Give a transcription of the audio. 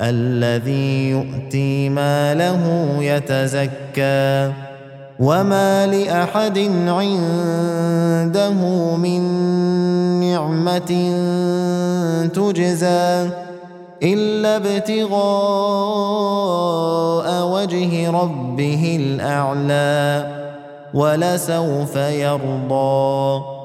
الذي يؤتي ماله يتزكى وما لأحد عنده من نعمة تجزى إلا ابتغاء وجه ربه الأعلى ولسوف يرضى